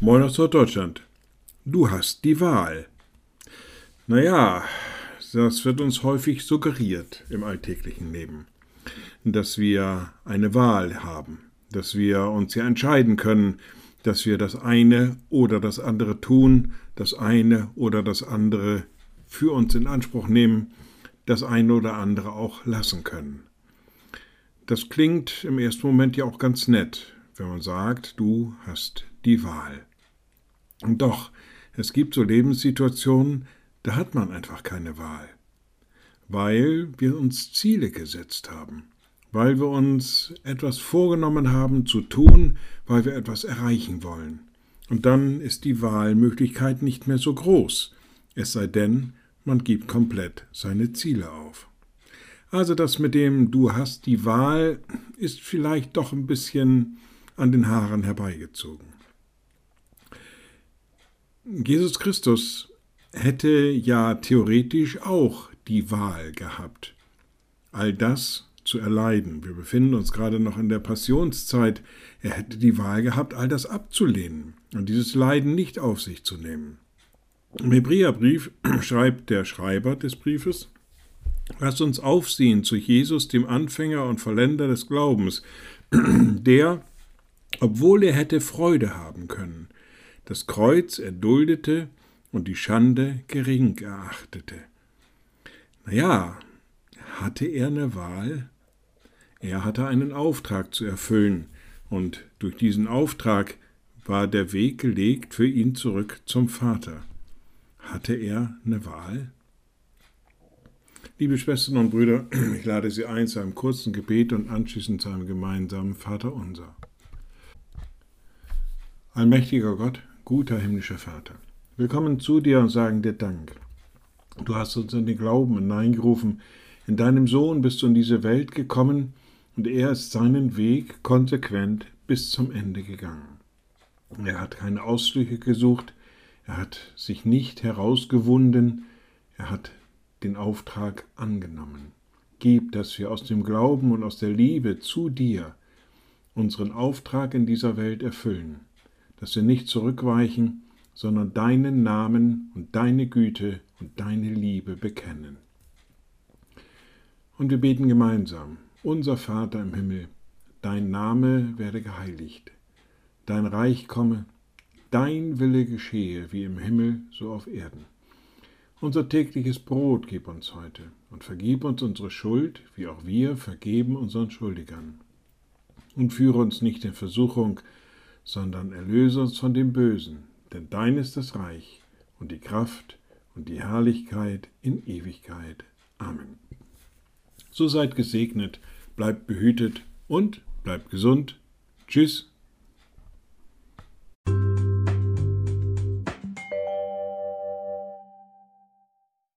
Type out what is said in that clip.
Moin aus Deutschland. Du hast die Wahl. Naja, das wird uns häufig suggeriert im alltäglichen Leben, dass wir eine Wahl haben, dass wir uns ja entscheiden können, dass wir das eine oder das andere tun, das eine oder das andere für uns in Anspruch nehmen, das eine oder andere auch lassen können. Das klingt im ersten Moment ja auch ganz nett, wenn man sagt, du hast die Wahl. Und doch, es gibt so Lebenssituationen, da hat man einfach keine Wahl, weil wir uns Ziele gesetzt haben, weil wir uns etwas vorgenommen haben zu tun, weil wir etwas erreichen wollen. Und dann ist die Wahlmöglichkeit nicht mehr so groß, es sei denn, man gibt komplett seine Ziele auf. Also das mit dem Du hast die Wahl ist vielleicht doch ein bisschen an den Haaren herbeigezogen. Jesus Christus hätte ja theoretisch auch die Wahl gehabt, all das zu erleiden. Wir befinden uns gerade noch in der Passionszeit. Er hätte die Wahl gehabt, all das abzulehnen und dieses Leiden nicht auf sich zu nehmen. Im Hebräerbrief schreibt der Schreiber des Briefes, Lasst uns aufsehen zu Jesus, dem Anfänger und Vollender des Glaubens, der, obwohl er hätte Freude haben können, das Kreuz erduldete und die Schande gering erachtete. Naja, hatte er eine Wahl? Er hatte einen Auftrag zu erfüllen, und durch diesen Auftrag war der Weg gelegt für ihn zurück zum Vater. Hatte er eine Wahl? Liebe Schwestern und Brüder, ich lade Sie ein zu einem kurzen Gebet und anschließend zu einem gemeinsamen Vater unser. Allmächtiger Gott, guter himmlischer Vater, wir kommen zu dir und sagen dir Dank. Du hast uns in den Glauben hineingerufen, in deinem Sohn bist du in diese Welt gekommen und er ist seinen Weg konsequent bis zum Ende gegangen. Er hat keine Ausflüche gesucht, er hat sich nicht herausgewunden, er hat den Auftrag angenommen. Gib, dass wir aus dem Glauben und aus der Liebe zu dir unseren Auftrag in dieser Welt erfüllen, dass wir nicht zurückweichen, sondern deinen Namen und deine Güte und deine Liebe bekennen. Und wir beten gemeinsam, unser Vater im Himmel, dein Name werde geheiligt, dein Reich komme, Dein Wille geschehe, wie im Himmel, so auf Erden. Unser tägliches Brot gib uns heute und vergib uns unsere Schuld, wie auch wir vergeben unseren Schuldigern. Und führe uns nicht in Versuchung, sondern erlöse uns von dem Bösen, denn dein ist das Reich und die Kraft und die Herrlichkeit in Ewigkeit. Amen. So seid gesegnet, bleibt behütet und bleibt gesund. Tschüss